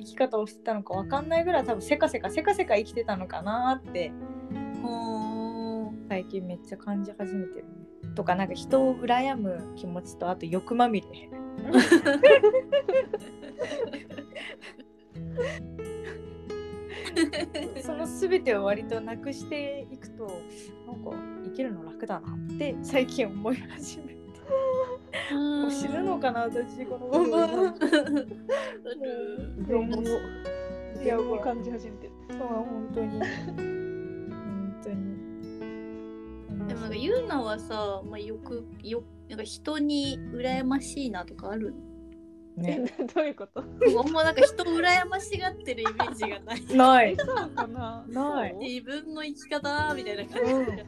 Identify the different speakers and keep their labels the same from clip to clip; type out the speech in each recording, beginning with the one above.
Speaker 1: 生き方をしてたのかわかんないぐらい多分せかせかせかせか生きてたのかなって
Speaker 2: ほ
Speaker 1: 最近めっちゃ感じ始めてるね。とかなんか人を羨む気持ちとあと欲まみれ。その全てを割となくしていくとなんか生きるの楽だなって最近思い始めて。もう死ぬのかな私このまま。
Speaker 3: 全
Speaker 1: もう
Speaker 3: 感じ始めてる
Speaker 1: そう本当に本当に。
Speaker 2: でもなんかユーナはさ、まあ、よくよなんか人に羨ましいなとかある？
Speaker 1: ね、
Speaker 3: どういうこと？
Speaker 2: のあんまなんか人を羨ましがってるイメージがない。
Speaker 1: ない。
Speaker 3: そうかな？
Speaker 1: ない。
Speaker 2: 自分の生き方みたいな感じ。で、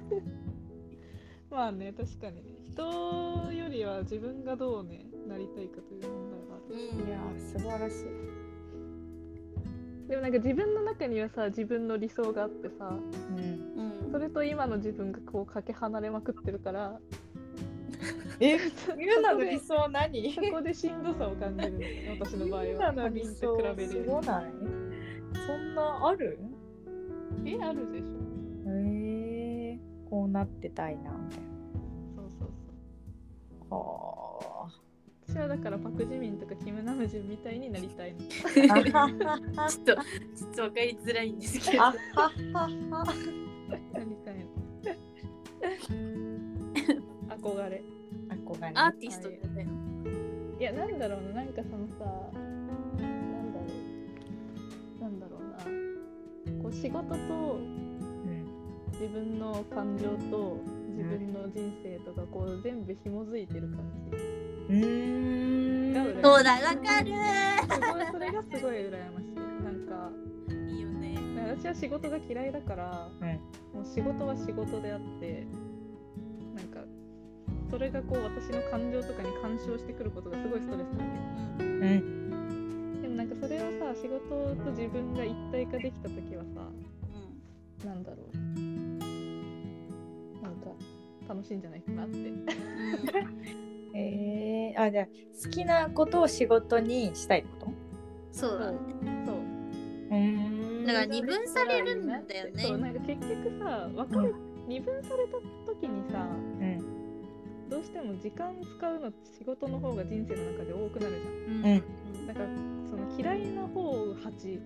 Speaker 3: まあね確かにね人よりは自分がどうねなりたいかという問題がある
Speaker 2: うん
Speaker 1: いやー素晴らしい。
Speaker 3: でもなんか自分の中にはさ自分の理想があってさ
Speaker 1: うん。
Speaker 2: うん
Speaker 3: それと今の自分がこうかけ離れまくってるから
Speaker 1: え、ユナの理想何？
Speaker 3: そこでしんどさを感じる私の場合
Speaker 1: ユ
Speaker 3: は
Speaker 1: ナの理
Speaker 3: 他人
Speaker 1: 想
Speaker 3: と比べる
Speaker 1: すごない？そんなある？
Speaker 3: えあるでしょ
Speaker 1: えー、こうなってたいなみたいな。は
Speaker 3: 私はだからパク・ジミンとかキム・ナムジュンみたいになりたい。
Speaker 2: ちょっとちょっと分かりづらいんですけど
Speaker 1: あははは。
Speaker 3: なりたいの憧れ
Speaker 1: 憧れ。
Speaker 2: アーティストだよね
Speaker 3: いやなんだろうななんかそのさなんだろうなんだろうなこう仕事と
Speaker 1: うん。
Speaker 3: 自分の感情と自分の人生とかこう全部紐づいてる感じ。
Speaker 1: うーん。
Speaker 2: そうだわかる。
Speaker 3: それがすごい羨ましい。なんか
Speaker 2: いいよね。
Speaker 3: 私は仕事が嫌いだから、
Speaker 1: うん。
Speaker 3: もう仕事は仕事であってなんかそれがこう私の感情とかに干渉してくることがすごいストレスなわけ
Speaker 1: うん。
Speaker 3: でもなんかそれをさ仕事と自分が一体化できた時はさなんだろう楽しいんじゃないかなって。
Speaker 1: えー、あじゃあ好きなことを仕事にしたいってこと？
Speaker 2: そうだね。
Speaker 3: そう。
Speaker 1: うん。
Speaker 2: だから二分されるんだよね。
Speaker 3: そうなんか結局さ分かる、二分された時にさ
Speaker 1: うん。
Speaker 3: どうしても時間使うのって仕事の方が人生の中で多くなるじゃん。
Speaker 2: うん。
Speaker 1: うん。
Speaker 3: だからその嫌いな方8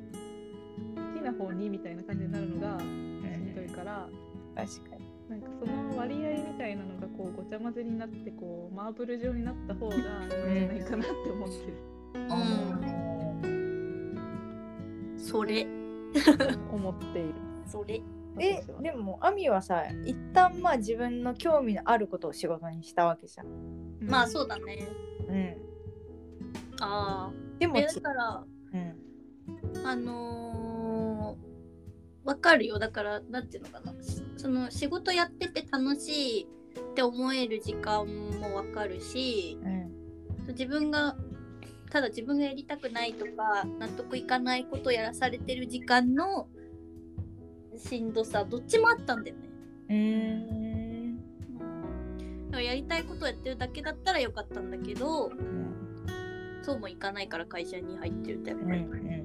Speaker 3: 好きな方2みたいな感じになるのがしんどいから、
Speaker 1: 確かに。
Speaker 3: なんかその割合みたいなのがこうごちゃ混ぜになってこうマーブル状になった方がいいんじゃないかなって思ってる、
Speaker 2: それ。
Speaker 3: 思っている。
Speaker 2: それ。
Speaker 1: えでもアミはさ一旦まあ自分の興味のあることを仕事にしたわけじゃん。
Speaker 3: うん。
Speaker 2: まあそうだね。
Speaker 1: うん。
Speaker 2: あ
Speaker 1: でも
Speaker 2: だから
Speaker 1: うん。
Speaker 2: あのー、わかるよ。だからなんていうのかな。しその仕事やってて楽しいって思える時間もわかるし
Speaker 1: うん。
Speaker 2: 自分がただ自分がやりたくないとか納得いかないことをやらされてる時間のしんどさどっちもあったんだよね。
Speaker 1: うー
Speaker 2: やりたいことをやってるだけだったらよかったんだけど
Speaker 1: うん。
Speaker 2: そうもいかないから会社に入ってるとやっぱり。
Speaker 1: うんうん。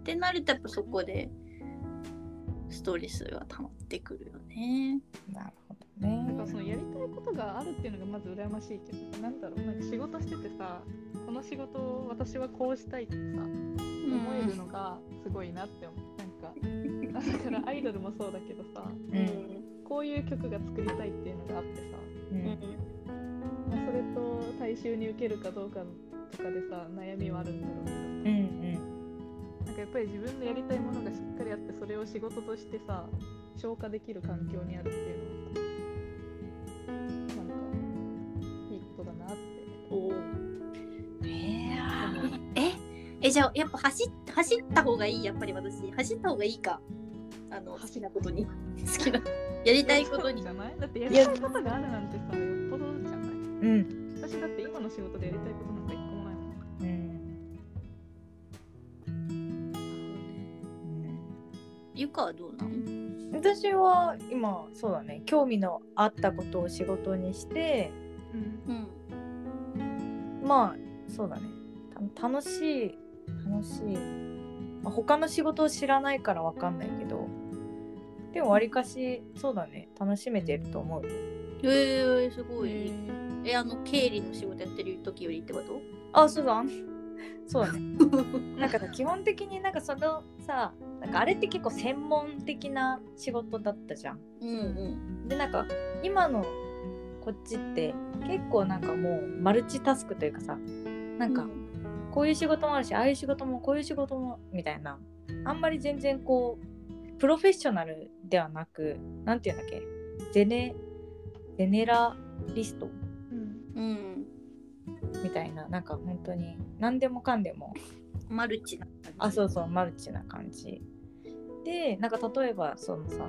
Speaker 2: ってなるとやっぱそこでストレスが溜まってくるよね。
Speaker 1: うんなるほどね。
Speaker 3: なんかそのやりたいことがあるっていうのがまず羨ましいけどなんだろうなんか仕事しててさこの仕事を私はこうしたいってさ思えるのがすごいなって思う、なんかだからアイドルもそうだけどさ
Speaker 1: うん。
Speaker 3: こういう曲が作りたいっていうのがあってさ、
Speaker 1: うん。
Speaker 2: うん
Speaker 3: まあ、それと大衆に受けるかどうかとかでさ悩みはあるんだろうけど。さ
Speaker 1: うん
Speaker 3: かやっぱり自分のやりたいものがしっかりあってそれを仕事としてさ消化できる環境にあるっていうのはさなんかいいことだなって。
Speaker 2: お
Speaker 1: えー。
Speaker 2: ええじゃあやっぱ走っ走った方がいいやっぱり私。走った方がいいか。あの好きなことに。好きなやりたいことに。
Speaker 3: じゃない？だってやりたいことがあるなんてさよっぽどじゃない？
Speaker 1: うん。
Speaker 3: 私だって今の仕事でやりたいことなんか
Speaker 2: ゆかはどうなの
Speaker 1: 私は今そうだね興味のあったことを仕事にして
Speaker 3: うん。
Speaker 2: うん
Speaker 1: まあそうだね。た楽しい楽しい。まあ他の仕事を知らないからわかんないけどでもわりかしそうだね。楽しめてると思うよ。
Speaker 2: へえすごい。
Speaker 3: へ
Speaker 2: え、あの、経理の仕事やってる時よりってこと？
Speaker 1: あそうだそうだね。なんかさ基本的になんかそのさなんかあれって結構専門的な仕事だったじゃん。
Speaker 2: うんうん。
Speaker 1: でなんか今のこっちって結構なんかもうマルチタスクというかさなんかこういう仕事もあるしああいう仕事もこういう仕事もみたいなあんまり全然こうプロフェッショナルではなくなんていうんだっけ？ゼネゼネラリスト。
Speaker 3: うん。
Speaker 2: うん。
Speaker 1: みたいななんか本当に何でもかんでも
Speaker 2: マルチな感じ。
Speaker 1: あそうそうマルチな感じでなんか例えばそのさ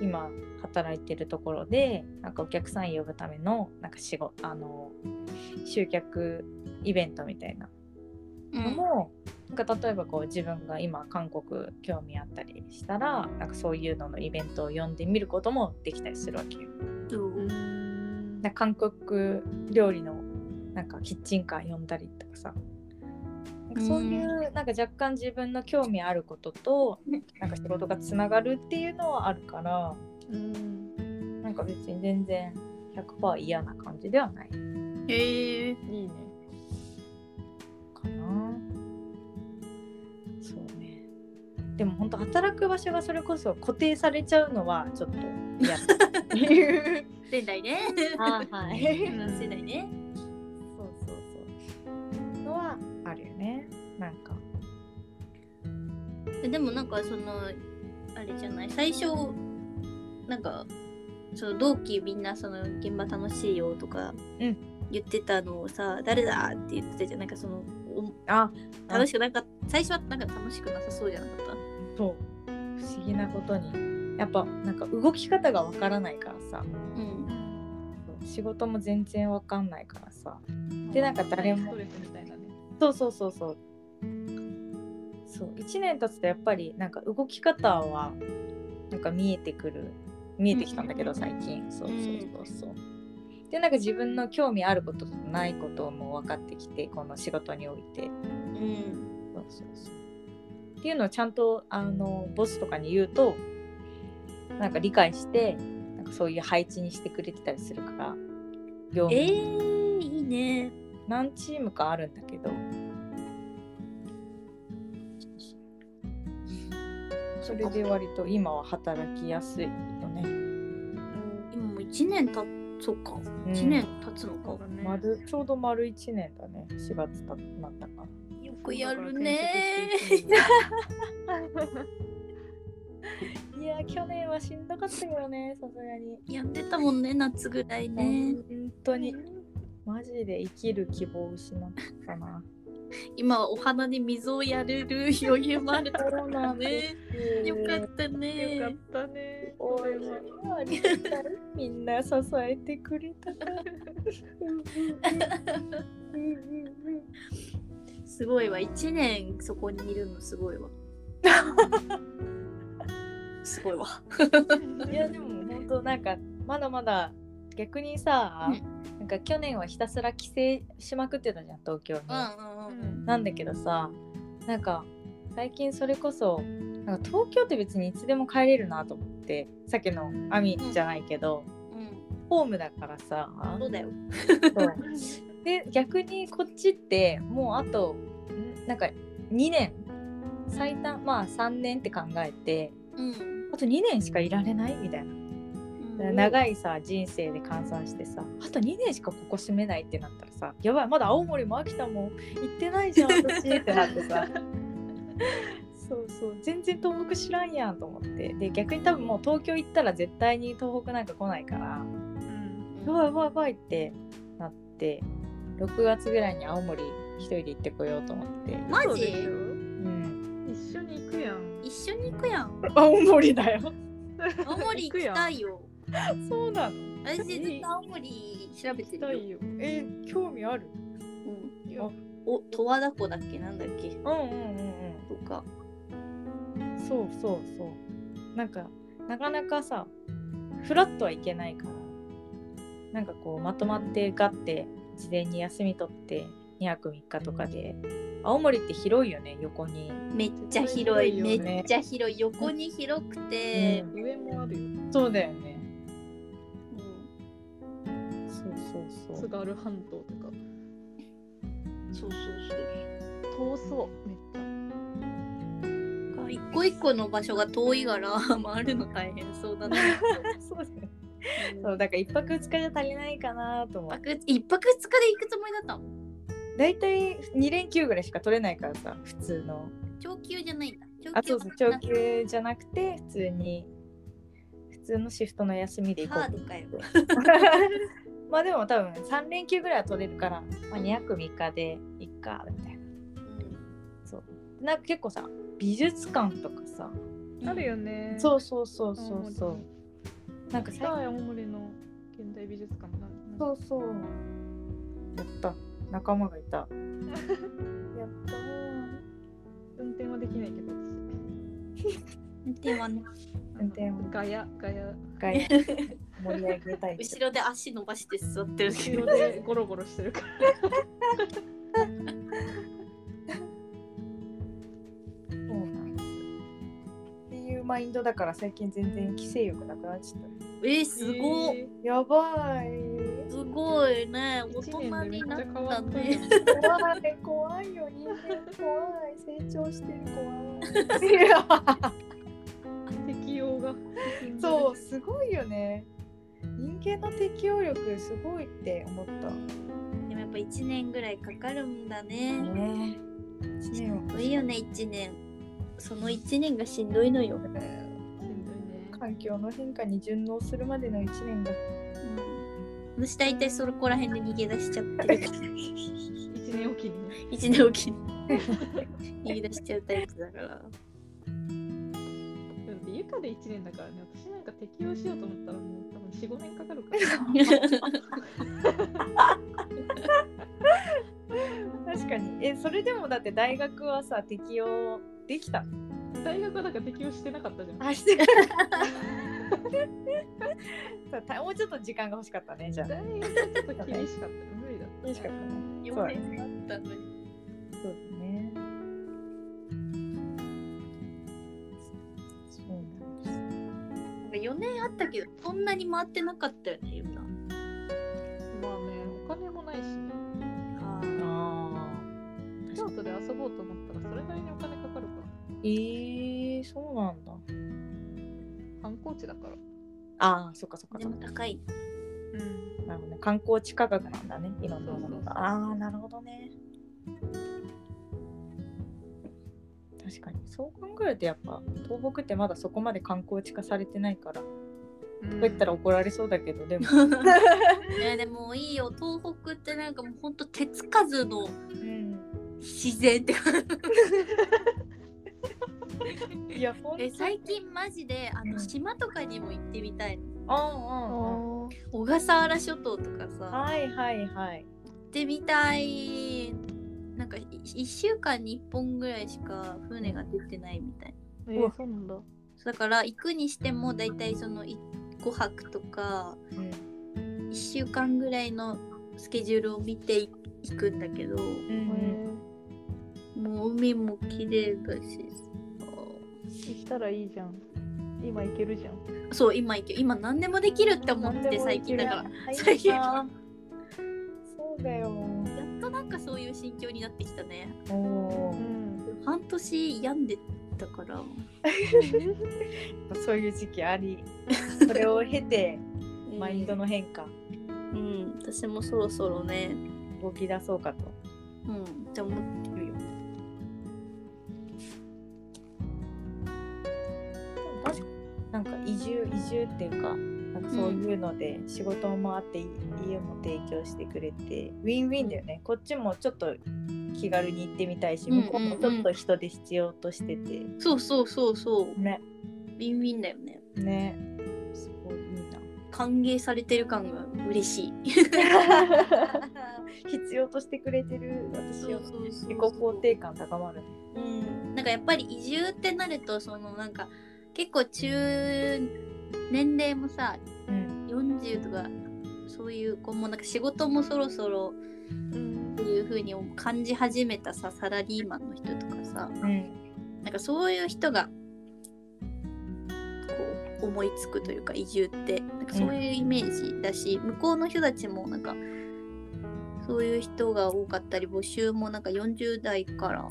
Speaker 1: 今働いてるところでなんかお客さん呼ぶためのなんか仕事あの集客イベントみたいな
Speaker 2: うん。
Speaker 1: のも、なんか例えばこう自分が今韓国興味あったりしたらなんかそういうののイベントを呼んでみることもできたりするわけよ。
Speaker 3: うん
Speaker 1: 韓国料理のなんかキッチンカー呼んだりとかさ。なんかそういうなんか若干自分の興味あることとなんか仕事がつながるっていうのはあるから
Speaker 3: うん。
Speaker 1: なんか別に全然100%嫌な感じではない。
Speaker 2: へえ。
Speaker 3: いいね。
Speaker 1: かな。そうね。でも本当働く場所がそれこそ固定されちゃうのはちょっと嫌だ。っていう
Speaker 2: 仙台ね。
Speaker 1: あはい。
Speaker 2: うん仙台ね。でもなんかそのあれじゃない最初なんかその同期みんなその現場楽しいよとか
Speaker 1: うん。
Speaker 2: 言ってたのをさ、誰だって言ってたじゃん。なんかそのお
Speaker 1: あ
Speaker 2: 楽しくなんか最初はなんか楽しくなさそうじゃなかった？
Speaker 1: そう。不思議なことに。やっぱなんか動き方がわからないからさ。
Speaker 2: うん。
Speaker 1: 仕事も全然わかんないからさ。でなんか誰もそうそうそうそうそう1年経つとやっぱりなんか動き方はなんか見えてくる見えてきたんだけど最近。そうそうそうそう。でなんか自分の興味あることとないことも分かってきてこの仕事において。
Speaker 2: うん。
Speaker 1: そうそうそう。っていうのをちゃんとあのボスとかに言うとなんか理解してなんかそういう配置にしてくれてたりするから業
Speaker 2: え
Speaker 1: 務
Speaker 2: ー、いいね。
Speaker 1: 何チームかあるんだけどそれで割と今は働きやすいよね。
Speaker 2: 今もう1年たそっか。
Speaker 1: うん。
Speaker 2: 1年経つのか、
Speaker 3: ね。
Speaker 1: 丸ちょうど丸1年だね。4月たなったか
Speaker 2: よくやるね。
Speaker 1: いや去年はしんどかったけどねさすがに。
Speaker 2: やってたもんね夏ぐらいね。
Speaker 1: 本当に。マジで生きる希望を失ったな
Speaker 2: 今はお花に水をやれる余裕もあるから
Speaker 1: そうなん
Speaker 2: ねよかったね。
Speaker 3: よかったね。
Speaker 1: おいありがたい。みんな支えてくれたからうんうんうん
Speaker 2: すごいわ。1年そこにいるのすごいわ。すごいわ。
Speaker 1: いやでも本当なんかまだまだ逆にさ、なんか去年はひたすら帰省しまくってたじゃん東京に、
Speaker 2: うん
Speaker 1: なんだけどさなんか最近それこそなんか東京って別にいつでも帰れるなと思ってさっきのアミじゃないけど、
Speaker 2: うん。
Speaker 1: ホームだからさ。
Speaker 2: そうだよ。
Speaker 1: で逆にこっちってもうあとんなんか2年。最短まあ3年って考えて
Speaker 2: うん。
Speaker 1: あと2年しかいられないみたいな長いさ人生で換算してさあと2年しかここ住めないってなったらさやばいまだ青森も秋田も行ってないじゃん私ってなってさ。そうそう全然東北知らんやんと思って。で逆に多分もう東京行ったら絶対に東北なんか来ないから
Speaker 3: うん。
Speaker 1: やばいやばいやばいってなって6月ぐらいに青森一人で行ってこようと思って。
Speaker 2: マジ？
Speaker 1: うん。
Speaker 3: 一緒に行くやん。
Speaker 2: 一緒に行くやん。
Speaker 1: 青森だよ。
Speaker 2: 青森行きたいよ
Speaker 1: そうなの？
Speaker 2: 私ずっと青森調べてるよ、
Speaker 1: え興味ある？
Speaker 2: うん、
Speaker 3: いや
Speaker 2: お十和田湖だっけ？なんだっけ？
Speaker 1: うんうんうんうん。
Speaker 2: とか。
Speaker 1: そうそうそう。なんかなかなかさフラットはいけないから。なんかこうまとまってガッて事前に休み取って2泊3日とかで。青森って広いよね横に、
Speaker 2: めっちゃ広い。
Speaker 3: 広いよ
Speaker 1: ね。
Speaker 2: めっちゃ広い。横に広くて、
Speaker 1: うん。
Speaker 3: 上もあるよ。
Speaker 1: そうだよねそうそう。そう
Speaker 3: 津軽半島とか。
Speaker 2: そうそう
Speaker 3: 遠そうめっちゃ。
Speaker 2: そう一個一個の場所が遠いから 回るの大変そうだな。
Speaker 1: そうだよ。ねそうだから1泊2日じゃ足りないかなと思う。
Speaker 2: 一泊一泊二日で行くつもりだったの？
Speaker 1: 大体2連休ぐらいしか取れないからさ普通の。
Speaker 2: 長級じゃないんだ。長
Speaker 1: あそうそう長級じゃなくて普通に普通のシフトの休みで行こう
Speaker 2: ハードかよ、
Speaker 1: まあでも多分3連休ぐらいは取れるから、まあ、2泊3日でいっかみたいな。そう。なんか結構さ美術館とかさ
Speaker 2: うん
Speaker 3: あるよね。
Speaker 1: そうそうそうそうそう。なんか
Speaker 3: さ青森の現代美術館なん
Speaker 1: そうそう。やった。仲間がいた。やった。
Speaker 3: 運転はできないけど
Speaker 2: 運転はね。
Speaker 3: 私
Speaker 1: 運転は。
Speaker 3: ガヤガヤ。
Speaker 1: ガヤ 盛り上げたい
Speaker 2: 後ろで足伸ばして座ってるけ
Speaker 3: 後
Speaker 2: ど
Speaker 3: ろで。ゴロゴロしてるから。
Speaker 1: そうなんです。っていうマインドだから最近全然規制欲なくなっちゃっ
Speaker 2: えー、すごっ、
Speaker 3: え
Speaker 1: たやばい。
Speaker 2: すごいね。大
Speaker 3: 一
Speaker 2: 人になったね。
Speaker 3: ね
Speaker 1: 怖い怖いよ人間怖い。成長してる怖い。
Speaker 3: 適応が。
Speaker 1: そうすごいよね人間の適応力すごいって思った。
Speaker 2: でもやっぱ1年ぐらいかかるんだね。
Speaker 1: ね。
Speaker 2: しんどいよね1年。その1年がしんどいのよ、
Speaker 3: しんどいね。
Speaker 1: 環境の変化に順応するまでの1年が。
Speaker 2: うん、私大体そこら辺で逃げ出しちゃってる。
Speaker 3: 一年おきにね。
Speaker 2: 1年おきに。逃げ出しちゃうタイプだから
Speaker 3: だってゆかで1年だからね。私なんか適応しようと思ったらもう多分45年かかるから。
Speaker 1: 確かに。えそれでもだって大学はさ適応できたの？
Speaker 3: 大学はだから適応してなかったじゃん。
Speaker 1: あして そうたもうちょっと時間が欲しかったねじゃあ。
Speaker 3: 大学はちょっと厳しかった。無理だった。
Speaker 1: 欲しかったね。
Speaker 2: 4
Speaker 1: そう。だね
Speaker 2: 年あったのに。
Speaker 1: そうだね
Speaker 2: 4年あったけどそんなに回ってなかったよねゆうな
Speaker 3: まあねお金もないしね。
Speaker 2: あ
Speaker 1: あ
Speaker 3: 京都で遊ぼうと思ったらそれなりにお金かかるから。
Speaker 1: えー、そうなんだ。
Speaker 3: 観光地だから。
Speaker 1: ああそっかそっか
Speaker 2: で
Speaker 1: そっか。
Speaker 2: も高い。
Speaker 3: うん。
Speaker 1: なるほどね。観光地価格なんだねいろんなもの
Speaker 3: そうそうそう
Speaker 1: がああなるほどね確かに。そう考えるとやっぱ東北ってまだそこまで観光地化されてないから、
Speaker 3: うん。
Speaker 1: と言ったら怒られそうだけどでも、
Speaker 2: いやでもいいよ。東北ってなんかもうほんと手つかずの
Speaker 1: うん、
Speaker 2: 自然って感じ。
Speaker 1: いや
Speaker 2: え最近マジであ
Speaker 1: うん。
Speaker 2: の島とかにも行ってみたいの。
Speaker 1: ああああ
Speaker 3: あ
Speaker 2: 小笠原諸島とかさ。
Speaker 1: はいはいはい。
Speaker 2: 行ってみたいなんか1週間に1本ぐらいしか船が出てないみたいな。
Speaker 3: ーえー、そうなんだ。
Speaker 2: だから行くにしても大体その5泊とか
Speaker 1: うん。
Speaker 2: 1週間ぐらいのスケジュールを見ていくんだけど
Speaker 1: うん。
Speaker 3: え
Speaker 2: もう海も綺麗だし
Speaker 3: ー、行ったらいいじゃん。今行けるじゃん。
Speaker 2: そう今行け今何でもできるって思って最近だから。最近や
Speaker 1: そうだよ。
Speaker 2: っとなんかそういう心境になってきたね。半年病んでたから。
Speaker 1: そういう時期あり。それを経てマインドの変化。
Speaker 2: うん。私もそろそろね。
Speaker 1: 動き出そうかと。
Speaker 2: うん。って思ってるよ。
Speaker 1: なんか移住移住っていうかなんかそういうので仕事もあって、家も提供してくれてウィンウィンだよね。こっちもちょっと気軽に行ってみたいし
Speaker 2: うん
Speaker 1: 向こうもちょっと人で必要としてて、
Speaker 2: そうそうそうそう。
Speaker 1: ね。
Speaker 2: ウィンウィンだよね。
Speaker 1: ね。すごいいいな。
Speaker 2: 歓迎されてる感が嬉しい。
Speaker 1: 必要としてくれてる私を自己肯定感高まる
Speaker 2: うん、なんかやっぱり移住ってなるとそのなんか結構中年齢もさ
Speaker 1: うん。
Speaker 2: 40とかそういう子もなんか仕事もそろそろ
Speaker 3: うん。
Speaker 2: っていう風に感じ始めたさサラリーマンの人とかさ
Speaker 1: うん。
Speaker 2: なんかそういう人がこう思いつくというか移住ってなんかそういうイメージだし、向こうの人たちもなんかそういう人が多かったり募集もなんか40代から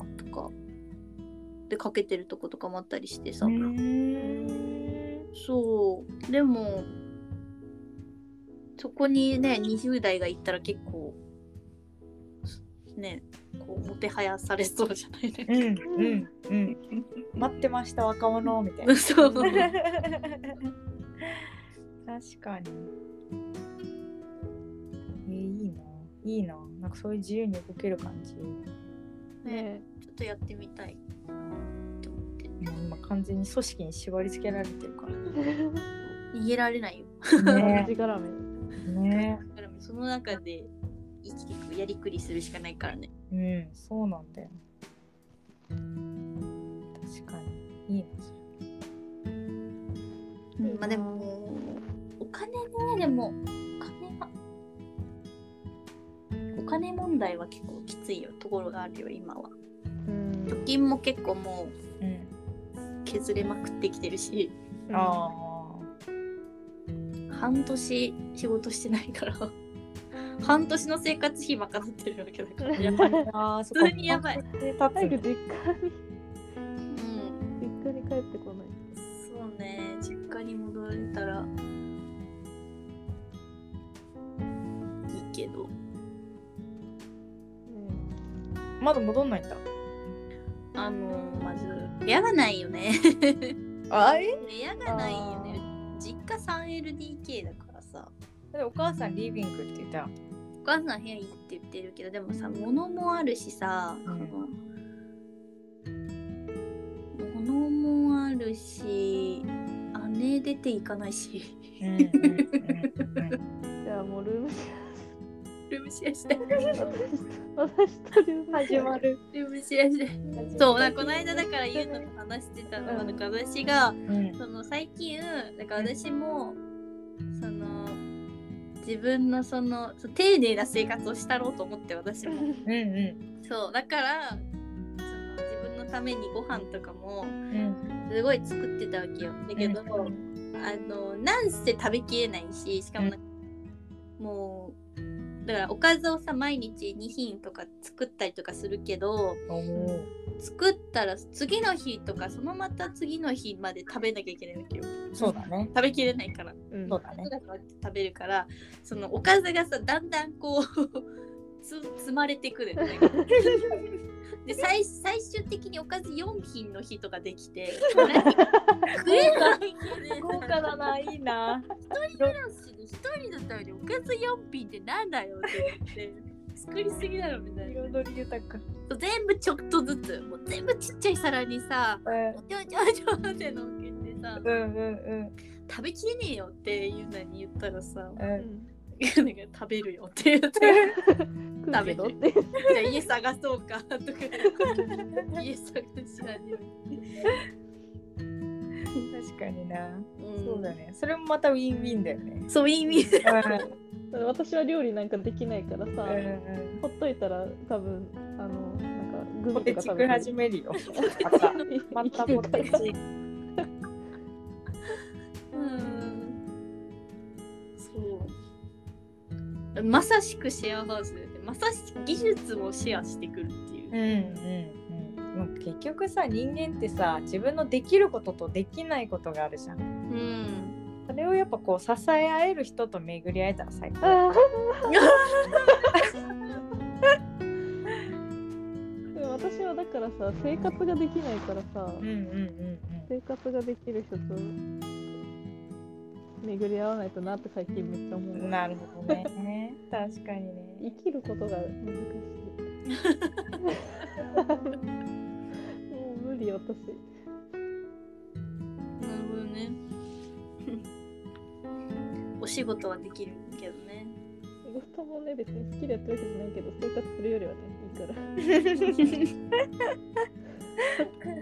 Speaker 2: でかけてるとことかもあったりしてさ、そう。でもそこにね20代が行ったら結構ねこうもてはやされそうじゃない？ね。
Speaker 1: うんうんうん。待ってました若者みたいな。
Speaker 2: そう。
Speaker 1: 確かに。えーいいな。いいな。なんかそういう自由に動ける感じ。も
Speaker 2: ねちょっとやってみたい
Speaker 1: 完全に組織に縛り付けられてるから。
Speaker 2: 逃げられないよ。
Speaker 1: ね。ね。
Speaker 2: その中で生きていくやりくりするしかないからね。
Speaker 1: うんそうなんだよ。確かに。いいなそれ。
Speaker 2: まあでもお金ねでもお金はお金問題は結構きついよ。ところがあるよ今は。
Speaker 3: うん。
Speaker 2: 貯金も結構も
Speaker 1: うん。
Speaker 2: う削れまくってきてるし。
Speaker 1: あ
Speaker 2: 半年仕事してないから。半年の生活費賄ってるわけだから。やばい。普通にやばい。
Speaker 1: 立
Speaker 3: 早く
Speaker 1: つ。
Speaker 3: 実家に
Speaker 2: うん。
Speaker 3: 実家に帰ってこない。
Speaker 2: そうね。実家に戻れたら。いいけど。
Speaker 3: と。ね
Speaker 1: まだ戻んないんだ
Speaker 2: 部屋がないよね。
Speaker 1: あえ？
Speaker 2: 部屋がないよね。実家 3LDK だからさ。
Speaker 1: でお母さんリビングって言った？ら
Speaker 2: お母さん部屋いいって言ってるけどでもさ物もあるしさ、
Speaker 1: うん。
Speaker 2: 物もあるし姉出ていかないし。
Speaker 1: うんうんうんうん
Speaker 3: じゃあもうルームシ
Speaker 2: ルームシェアして。
Speaker 3: 私とルーム
Speaker 1: 始まる。
Speaker 2: ルームシェアして。そうなこの間だから言うのと話してたのは、
Speaker 3: うん
Speaker 2: なん。か私が
Speaker 1: うん。
Speaker 2: その最近なんか私もその自分のその丁寧な生活をしたろうと思って私も。
Speaker 1: うんうん。
Speaker 2: そうだからその自分のためにご飯とかも
Speaker 1: うん。
Speaker 2: すごい作ってたわけよ。だけど、
Speaker 1: うん。
Speaker 2: あのなんせ食べきれないししかもなんかもうだからおかずをさ毎日2品とか作ったりとかするけど作ったら次の日とかそのまた次の日まで食べなきゃいけないわけよ。
Speaker 1: そうだね。
Speaker 2: 食べきれないから。
Speaker 3: うん。
Speaker 1: そうだね。
Speaker 2: 食べるからそのおかずがさだんだんこう つ積まれてくるよね。で最最終的におかず4品の日とかできて 食えない
Speaker 1: 豪華だないいな。
Speaker 2: 暮らし人のためにおかず4品ってなんだよって言って作りすぎだろみたいな。
Speaker 1: 彩り豊か。
Speaker 2: 全部ちょっとずつもう全部ちっちゃい皿にさちょちょちょってのっけてさ
Speaker 1: うんうんうん。
Speaker 2: 食べきれねえよっていうのに言ったらさ
Speaker 1: うん。
Speaker 2: 食べるよって言って。
Speaker 3: 食うけどって。
Speaker 2: じゃあ家探そうかとか。家探し始め
Speaker 1: 確かにな。
Speaker 2: うん。
Speaker 1: そうだね。それもまたウィンウィンだよね。
Speaker 2: そういう意味で
Speaker 3: 私は料理なんかできないからさ、
Speaker 1: うんうん。
Speaker 3: ほっといたら多分あのなんかグ
Speaker 1: ポ
Speaker 3: ミとか食べて
Speaker 1: 始めるよ。またま
Speaker 3: 生
Speaker 1: たポテチ。
Speaker 2: うん。そう。まさしくシェアハウスでまさしく技術もシェアしてくるっていう。
Speaker 1: うんうん結局さ人間ってさ自分のできることとできないことがあるじゃん。
Speaker 2: うん。
Speaker 1: それをやっぱこう支え合える人と巡り合えたら最高。
Speaker 3: 私はだからさ生活ができないからさ、
Speaker 1: うんうんうん
Speaker 3: 生活ができる人と巡り合わないとなって最近めっちゃ思う
Speaker 1: うんなるほどね。確かにね。
Speaker 3: 生きることが難しい 無理私
Speaker 2: なるほどね。お仕事はできるけどね。
Speaker 3: 仕事もね別に好きでやってるわけじゃないけど生活するよりはねいいから